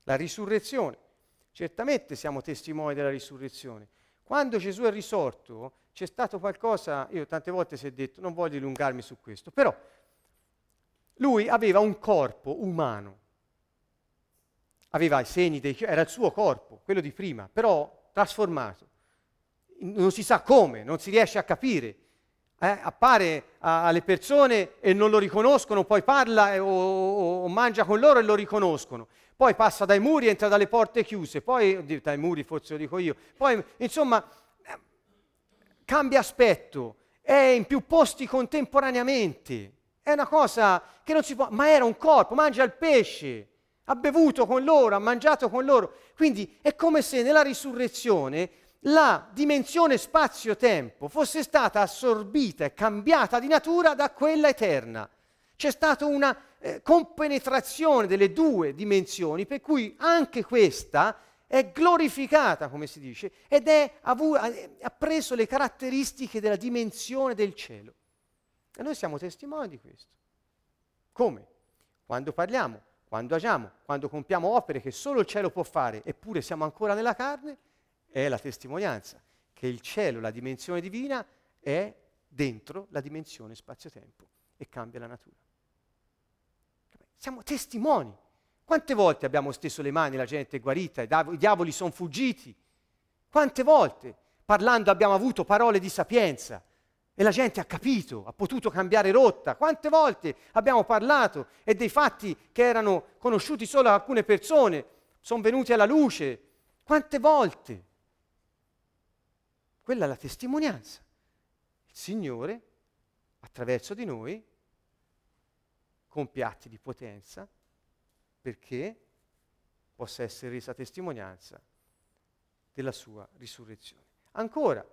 La risurrezione. Certamente siamo testimoni della risurrezione. Quando Gesù è risorto, c'è stato qualcosa, io tante volte si è detto, non voglio dilungarmi su questo, però lui aveva un corpo umano, aveva i seni, dei, era il suo corpo, quello di prima, però trasformato non si sa come, non si riesce a capire. Eh, appare a, alle persone e non lo riconoscono, poi parla e, o, o, o, mangia con loro e lo riconoscono. Poi passa dai muri, entra dalle porte chiuse, poi dai muri forse lo dico io. Poi insomma eh, cambia aspetto, è in più posti contemporaneamente. È una cosa che non si può, ma era un corpo, mangia il pesce, ha bevuto con loro, ha mangiato con loro. Quindi è come se nella risurrezione la dimensione spazio-tempo fosse stata assorbita e cambiata di natura da quella eterna. C'è stata una eh, compenetrazione delle due dimensioni, per cui anche questa è glorificata, come si dice, ed ha, ha preso le caratteristiche della dimensione del cielo. E noi siamo testimoni di questo. Come? Quando parliamo, quando agiamo, quando compiamo opere che solo il cielo può fare, eppure siamo ancora nella carne, è la testimonianza che il cielo, la dimensione divina, è dentro la dimensione spazio-tempo e cambia la natura. Siamo testimoni. Quante volte abbiamo steso le mani, la gente è guarita, i diavoli sono fuggiti? Quante volte parlando abbiamo avuto parole di sapienza e la gente ha capito, ha potuto cambiare rotta? Quante volte abbiamo parlato e dei fatti che erano conosciuti solo a alcune persone sono venuti alla luce? Quante volte? Quella è la testimonianza. Il Signore, attraverso di noi, compie atti di potenza perché possa essere resa testimonianza della sua risurrezione. Ancora,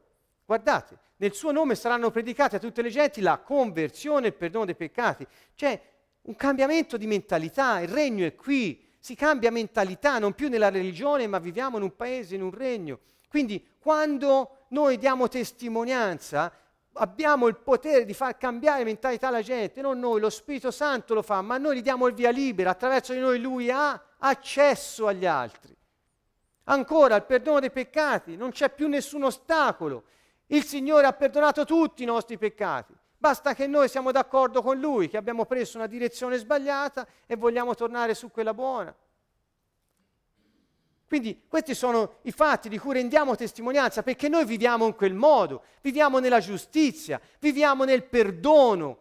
guardate, nel suo nome saranno predicate a tutte le genti la conversione e il perdono dei peccati. C'è un cambiamento di mentalità, il regno è qui, si cambia mentalità, non più nella religione, ma viviamo in un paese, in un regno. Quindi quando noi diamo testimonianza, abbiamo il potere di far cambiare mentalità alla gente, non noi, lo Spirito Santo lo fa, ma noi gli diamo il via libera, attraverso di noi lui ha accesso agli altri. Ancora, il perdono dei peccati, non c'è più nessun ostacolo. Il Signore ha perdonato tutti i nostri peccati. Basta che noi siamo d'accordo con Lui, che abbiamo preso una direzione sbagliata e vogliamo tornare su quella buona. Quindi questi sono i fatti di cui rendiamo testimonianza perché noi viviamo in quel modo, viviamo nella giustizia, viviamo nel perdono,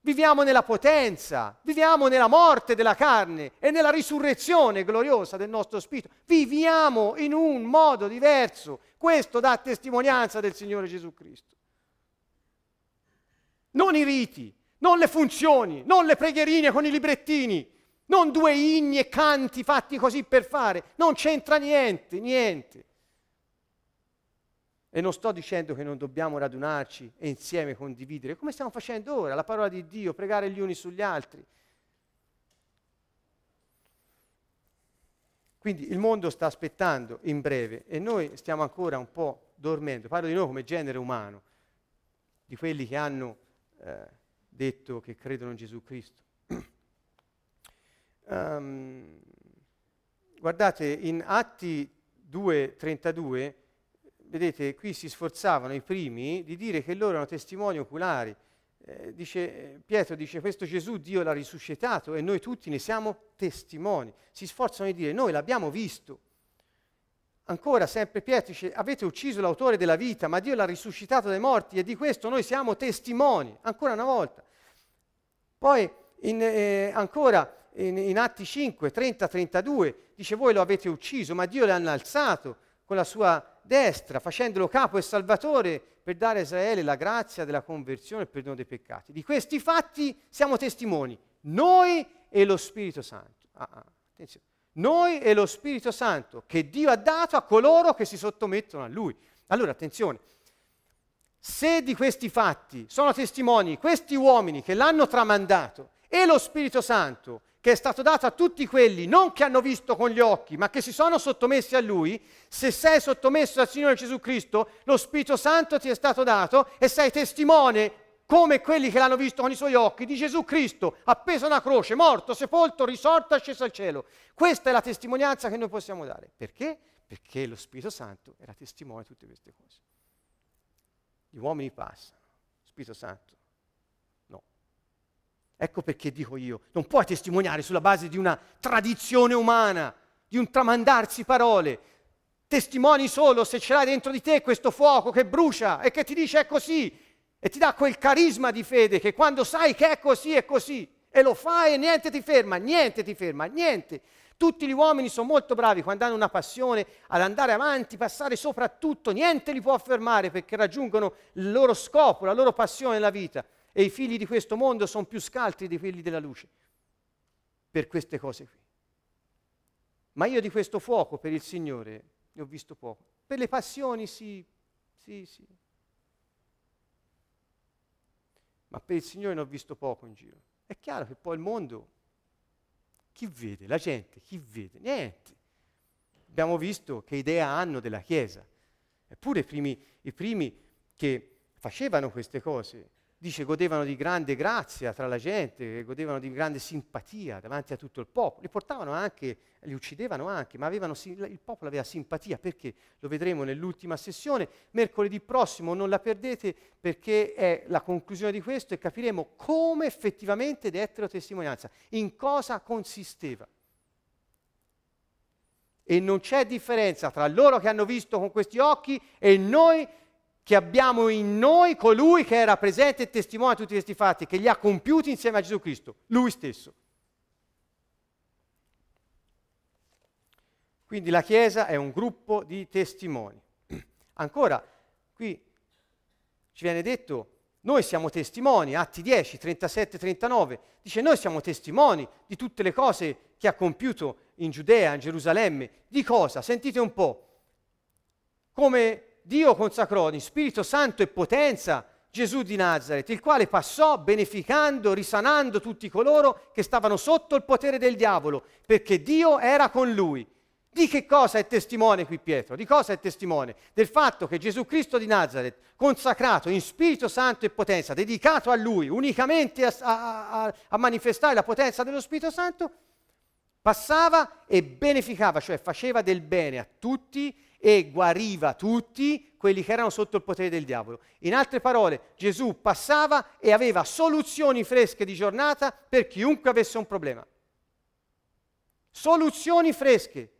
viviamo nella potenza, viviamo nella morte della carne e nella risurrezione gloriosa del nostro spirito. Viviamo in un modo diverso. Questo dà testimonianza del Signore Gesù Cristo. Non i riti, non le funzioni, non le preghierine con i librettini, non due inni e canti fatti così per fare, non c'entra niente, niente. E non sto dicendo che non dobbiamo radunarci e insieme condividere, come stiamo facendo ora, la parola di Dio, pregare gli uni sugli altri. Quindi il mondo sta aspettando in breve e noi stiamo ancora un po' dormendo. Parlo di noi come genere umano, di quelli che hanno eh, detto che credono in Gesù Cristo. Um, guardate, in Atti 2.32, vedete, qui si sforzavano i primi di dire che loro erano testimoni oculari. Eh, dice, Pietro dice, questo Gesù Dio l'ha risuscitato e noi tutti ne siamo testimoni. Si sforzano di dire, noi l'abbiamo visto. Ancora, sempre Pietro dice, avete ucciso l'autore della vita, ma Dio l'ha risuscitato dai morti e di questo noi siamo testimoni. Ancora una volta. Poi, in, eh, ancora, in, in Atti 5, 30, 32, dice voi lo avete ucciso, ma Dio l'ha innalzato con la sua destra, facendolo capo e salvatore per dare a Israele la grazia della conversione e il perdono dei peccati. Di questi fatti siamo testimoni, noi e lo Spirito Santo. Ah, ah, attenzione. Noi e lo Spirito Santo che Dio ha dato a coloro che si sottomettono a Lui. Allora, attenzione, se di questi fatti sono testimoni questi uomini che l'hanno tramandato e lo Spirito Santo che è stato dato a tutti quelli non che hanno visto con gli occhi, ma che si sono sottomessi a Lui, se sei sottomesso al Signore Gesù Cristo, lo Spirito Santo ti è stato dato e sei testimone come quelli che l'hanno visto con i suoi occhi, di Gesù Cristo, appeso a una croce, morto, sepolto, risorto, asceso al cielo. Questa è la testimonianza che noi possiamo dare. Perché? Perché lo Spirito Santo era testimone di tutte queste cose. Gli uomini passano, Spirito Santo Ecco perché dico io, non puoi testimoniare sulla base di una tradizione umana, di un tramandarsi parole. Testimoni solo se ce l'hai dentro di te questo fuoco che brucia e che ti dice è così e ti dà quel carisma di fede che quando sai che è così è così e lo fai e niente ti ferma, niente ti ferma, niente. Tutti gli uomini sono molto bravi quando hanno una passione ad andare avanti, passare soprattutto, niente li può fermare perché raggiungono il loro scopo, la loro passione nella vita e i figli di questo mondo sono più scaltri di quelli della luce per queste cose qui. Ma io di questo fuoco per il Signore ne ho visto poco. Per le passioni sì, sì, sì. Ma per il Signore ne ho visto poco in giro. È chiaro che poi il mondo, chi vede? La gente, chi vede? Niente. Abbiamo visto che idea hanno della Chiesa. Eppure i primi, i primi che facevano queste cose dice godevano di grande grazia tra la gente, godevano di grande simpatia davanti a tutto il popolo. Li portavano anche, li uccidevano anche, ma avevano, il popolo aveva simpatia perché lo vedremo nell'ultima sessione. Mercoledì prossimo non la perdete perché è la conclusione di questo e capiremo come effettivamente dettero testimonianza, in cosa consisteva. E non c'è differenza tra loro che hanno visto con questi occhi e noi che abbiamo in noi colui che era presente e testimone di tutti questi fatti, che li ha compiuti insieme a Gesù Cristo, lui stesso. Quindi la Chiesa è un gruppo di testimoni. Ancora, qui ci viene detto, noi siamo testimoni, Atti 10, 37, 39, dice noi siamo testimoni di tutte le cose che ha compiuto in Giudea, in Gerusalemme. Di cosa? Sentite un po'. Come Dio consacrò in Spirito Santo e potenza Gesù di Nazareth, il quale passò beneficando, risanando tutti coloro che stavano sotto il potere del diavolo, perché Dio era con lui. Di che cosa è testimone qui Pietro? Di cosa è testimone? Del fatto che Gesù Cristo di Nazareth, consacrato in Spirito Santo e potenza, dedicato a Lui unicamente a, a, a manifestare la potenza dello Spirito Santo, passava e beneficava, cioè faceva del bene a tutti e guariva tutti quelli che erano sotto il potere del diavolo. In altre parole, Gesù passava e aveva soluzioni fresche di giornata per chiunque avesse un problema. Soluzioni fresche.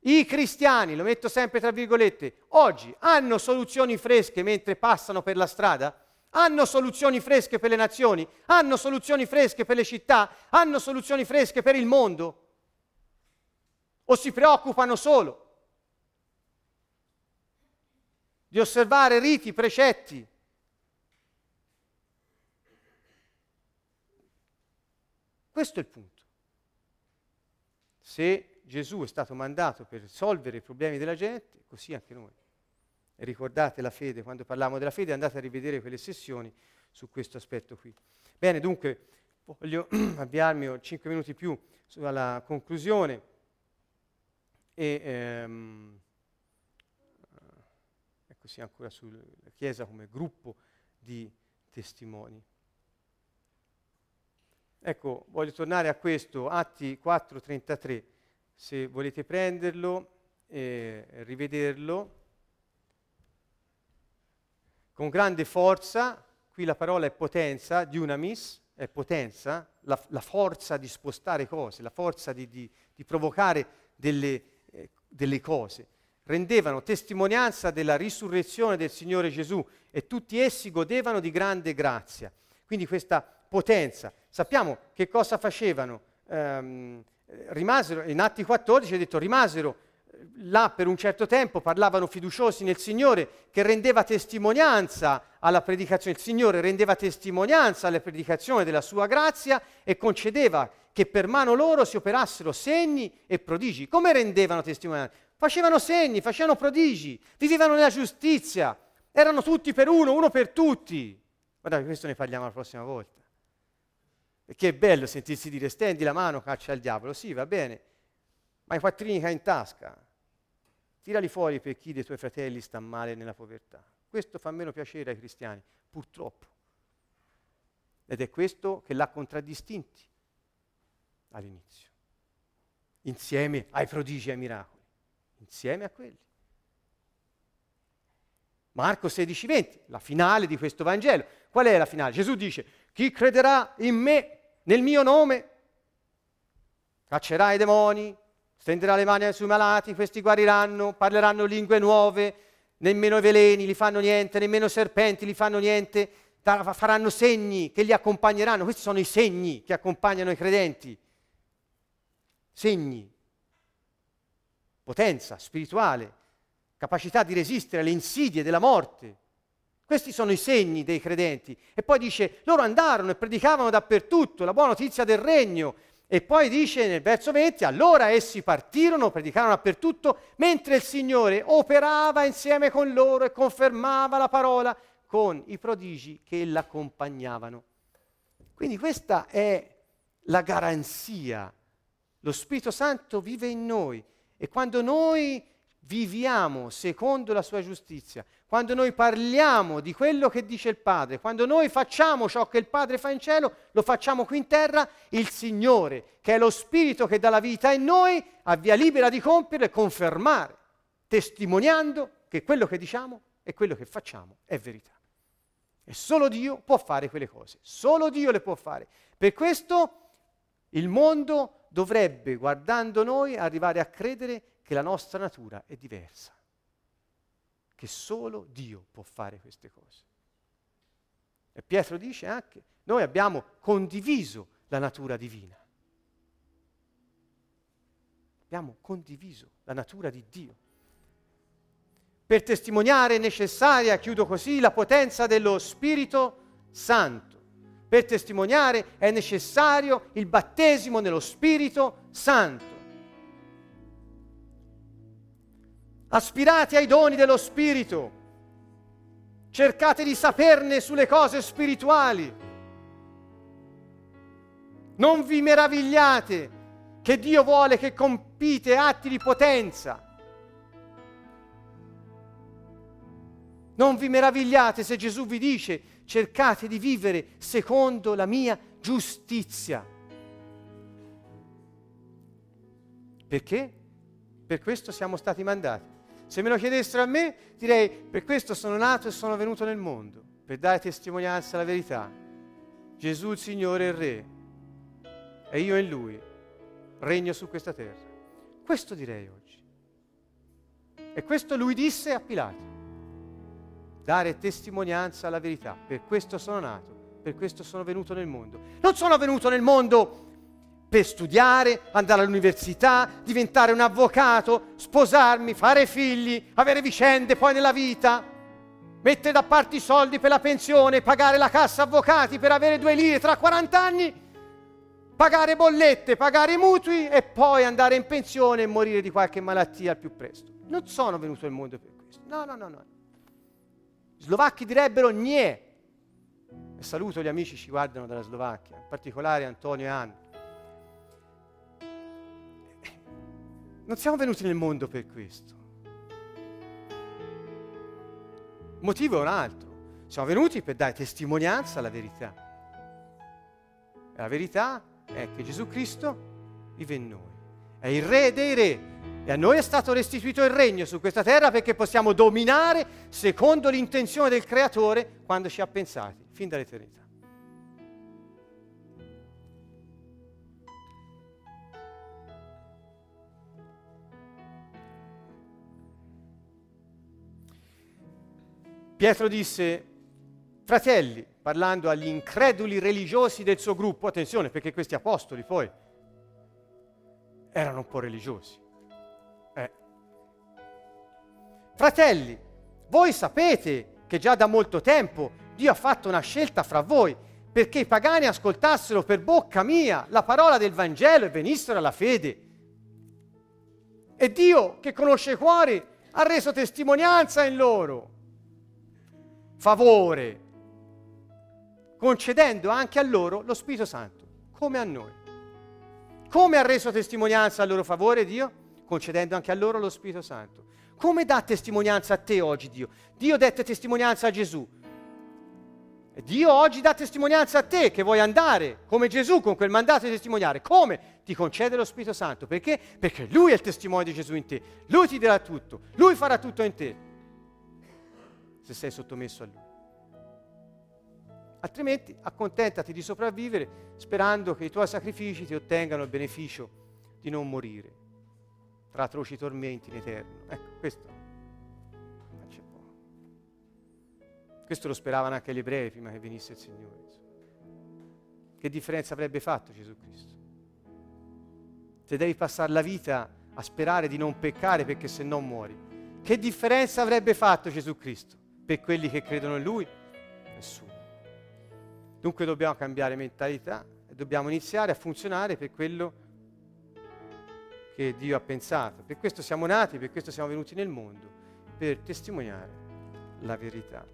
I cristiani, lo metto sempre tra virgolette, oggi hanno soluzioni fresche mentre passano per la strada? Hanno soluzioni fresche per le nazioni? Hanno soluzioni fresche per le città? Hanno soluzioni fresche per il mondo? O si preoccupano solo di osservare riti, precetti? Questo è il punto. Se Gesù è stato mandato per risolvere i problemi della gente, così anche noi. Ricordate la fede, quando parliamo della fede andate a rivedere quelle sessioni su questo aspetto qui. Bene, dunque voglio avviarmi 5 minuti più sulla conclusione e ehm, ecco sì, ancora sulla Chiesa come gruppo di testimoni. Ecco, voglio tornare a questo, Atti 4:33 se volete prenderlo e rivederlo con grande forza, qui la parola è potenza, dunamis, è potenza, la, la forza di spostare cose, la forza di, di, di provocare delle, eh, delle cose. Rendevano testimonianza della risurrezione del Signore Gesù e tutti essi godevano di grande grazia. Quindi questa potenza. Sappiamo che cosa facevano. Um, rimasero, in Atti 14 è detto, rimasero eh, là per un certo tempo, parlavano fiduciosi nel Signore che rendeva testimonianza alla predicazione, il Signore rendeva testimonianza alla predicazione della sua grazia e concedeva che per mano loro si operassero segni e prodigi. Come rendevano testimonianza? Facevano segni, facevano prodigi, vivevano nella giustizia, erano tutti per uno, uno per tutti. Guardate, questo ne parliamo la prossima volta. Perché è bello sentirsi dire stendi la mano, caccia il diavolo. Sì, va bene, ma i quattrini che hai in tasca, tirali fuori per chi dei tuoi fratelli sta male nella povertà. Questo fa meno piacere ai cristiani, purtroppo. Ed è questo che l'ha contraddistinti all'inizio, insieme ai prodigi e ai miracoli, insieme a quelli. Marco 16, 20, la finale di questo Vangelo. Qual è la finale? Gesù dice, chi crederà in me, nel mio nome, caccerà i demoni, stenderà le mani sui malati, questi guariranno, parleranno lingue nuove, nemmeno i veleni li fanno niente, nemmeno i serpenti li fanno niente, faranno segni che li accompagneranno. Questi sono i segni che accompagnano i credenti. Segni, potenza spirituale, capacità di resistere alle insidie della morte. Questi sono i segni dei credenti. E poi dice, loro andarono e predicavano dappertutto la buona notizia del regno. E poi dice nel verso 20, allora essi partirono, predicarono dappertutto, mentre il Signore operava insieme con loro e confermava la parola con i prodigi che l'accompagnavano. Quindi questa è la garanzia. Lo Spirito Santo vive in noi e quando noi viviamo secondo la sua giustizia, quando noi parliamo di quello che dice il Padre, quando noi facciamo ciò che il Padre fa in cielo, lo facciamo qui in terra, il Signore, che è lo Spirito che dà la vita in noi, ha via libera di compiere e confermare, testimoniando che quello che diciamo e quello che facciamo è verità. E solo Dio può fare quelle cose, solo Dio le può fare. Per questo il mondo dovrebbe, guardando noi, arrivare a credere che la nostra natura è diversa, che solo Dio può fare queste cose. E Pietro dice anche, noi abbiamo condiviso la natura divina. Abbiamo condiviso la natura di Dio. Per testimoniare è necessaria, chiudo così, la potenza dello Spirito Santo. Per testimoniare è necessario il battesimo nello Spirito Santo. aspirate ai doni dello Spirito, cercate di saperne sulle cose spirituali. Non vi meravigliate che Dio vuole che compite atti di potenza. Non vi meravigliate se Gesù vi dice cercate di vivere secondo la mia giustizia. Perché? Per questo siamo stati mandati. Se me lo chiedessero a me, direi per questo sono nato e sono venuto nel mondo, per dare testimonianza alla verità. Gesù il Signore e il Re, e io in Lui regno su questa terra. Questo direi oggi. E questo lui disse a Pilato dare testimonianza alla verità. Per questo sono nato, per questo sono venuto nel mondo. Non sono venuto nel mondo per studiare, andare all'università, diventare un avvocato, sposarmi, fare figli, avere vicende poi nella vita, mettere da parte i soldi per la pensione, pagare la cassa avvocati per avere due lire tra 40 anni, pagare bollette, pagare mutui e poi andare in pensione e morire di qualche malattia al più presto. Non sono venuto nel mondo per questo. No, no, no, no. Slovacchi direbbero nie. E saluto gli amici che ci guardano dalla Slovacchia, in particolare Antonio e Anna. Non siamo venuti nel mondo per questo. Il motivo è un altro. Siamo venuti per dare testimonianza alla verità. E la verità è che Gesù Cristo vive in noi. È il Re dei Re e a noi è stato restituito il regno su questa terra perché possiamo dominare secondo l'intenzione del Creatore quando ci ha pensati, fin dall'eternità. Pietro disse, fratelli, parlando agli increduli religiosi del suo gruppo, attenzione perché questi apostoli poi erano un po' religiosi Fratelli, voi sapete che già da molto tempo Dio ha fatto una scelta fra voi perché i pagani ascoltassero per bocca mia la parola del Vangelo e venissero alla fede. E Dio, che conosce i cuori, ha reso testimonianza in loro. Favore, concedendo anche a loro lo Spirito Santo, come a noi. Come ha reso testimonianza a loro favore Dio? Concedendo anche a loro lo Spirito Santo. Come dà testimonianza a te oggi Dio? Dio dette testimonianza a Gesù. Dio oggi dà testimonianza a te che vuoi andare come Gesù con quel mandato di testimoniare. Come? Ti concede lo Spirito Santo. Perché? Perché Lui è il testimone di Gesù in te. Lui ti dirà tutto. Lui farà tutto in te. Se sei sottomesso a Lui. Altrimenti accontentati di sopravvivere sperando che i tuoi sacrifici ti ottengano il beneficio di non morire tra atroci tormenti in eterno. Ecco, questo non c'è poco. Questo lo speravano anche gli ebrei prima che venisse il Signore. Che differenza avrebbe fatto Gesù Cristo? Se devi passare la vita a sperare di non peccare perché se no muori, che differenza avrebbe fatto Gesù Cristo per quelli che credono in Lui? Nessuno. Dunque dobbiamo cambiare mentalità e dobbiamo iniziare a funzionare per quello che che Dio ha pensato. Per questo siamo nati, per questo siamo venuti nel mondo, per testimoniare la verità.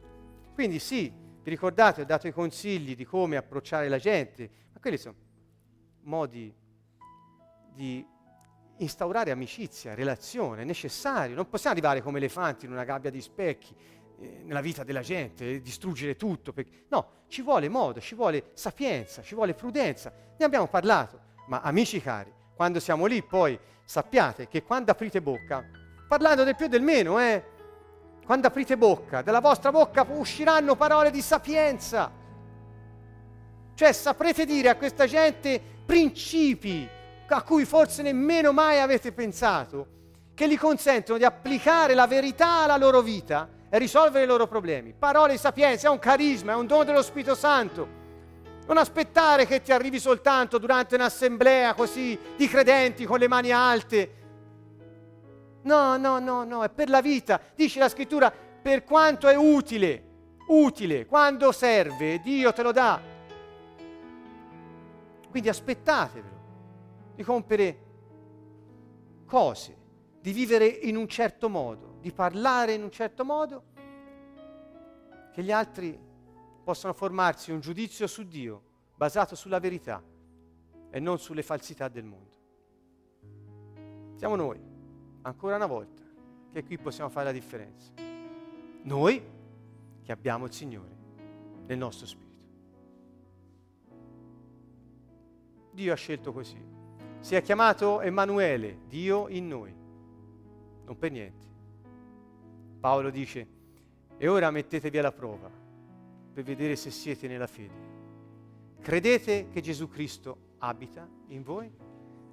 Quindi sì, vi ricordate, ho dato i consigli di come approcciare la gente, ma quelli sono modi di instaurare amicizia, relazione, è necessario. Non possiamo arrivare come elefanti in una gabbia di specchi eh, nella vita della gente e distruggere tutto. Perché... No, ci vuole modo, ci vuole sapienza, ci vuole prudenza. Ne abbiamo parlato, ma amici cari, quando siamo lì, poi sappiate che quando aprite bocca, parlando del più e del meno, eh, quando aprite bocca, dalla vostra bocca usciranno parole di sapienza. Cioè saprete dire a questa gente principi a cui forse nemmeno mai avete pensato, che gli consentono di applicare la verità alla loro vita e risolvere i loro problemi. Parole di sapienza, è un carisma, è un dono dello Spirito Santo non aspettare che ti arrivi soltanto durante un'assemblea così di credenti con le mani alte. No, no, no, no, è per la vita. Dice la scrittura, per quanto è utile, utile, quando serve, Dio te lo dà. Quindi aspettatevelo di compiere cose, di vivere in un certo modo, di parlare in un certo modo, che gli altri possano formarsi un giudizio su Dio basato sulla verità e non sulle falsità del mondo. Siamo noi, ancora una volta, che qui possiamo fare la differenza. Noi che abbiamo il Signore nel nostro spirito. Dio ha scelto così. Si è chiamato Emanuele, Dio in noi, non per niente. Paolo dice, e ora mettetevi alla prova per vedere se siete nella fede. Credete che Gesù Cristo abita in voi,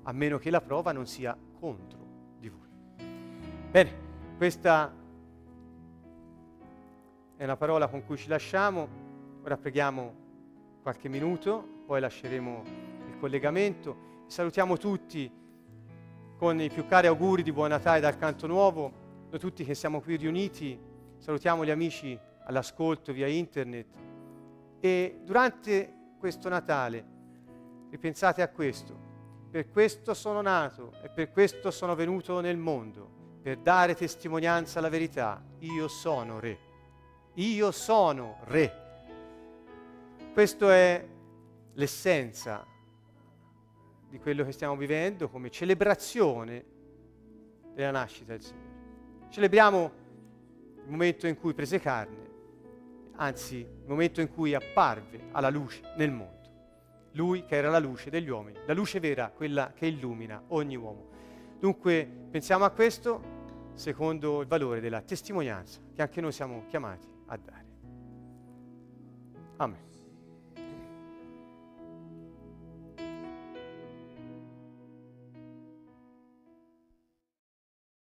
a meno che la prova non sia contro di voi. Bene, questa è una parola con cui ci lasciamo, ora preghiamo qualche minuto, poi lasceremo il collegamento. Salutiamo tutti con i più cari auguri di Buon Natale dal Canto Nuovo, noi tutti che siamo qui riuniti, salutiamo gli amici all'ascolto via internet e durante questo Natale ripensate a questo. Per questo sono nato e per questo sono venuto nel mondo, per dare testimonianza alla verità. Io sono re. Io sono re. Questa è l'essenza di quello che stiamo vivendo come celebrazione della nascita del Signore. Celebriamo il momento in cui prese carne, anzi il momento in cui apparve alla luce nel mondo lui che era la luce degli uomini, la luce vera, quella che illumina ogni uomo. Dunque pensiamo a questo secondo il valore della testimonianza che anche noi siamo chiamati a dare. Amen.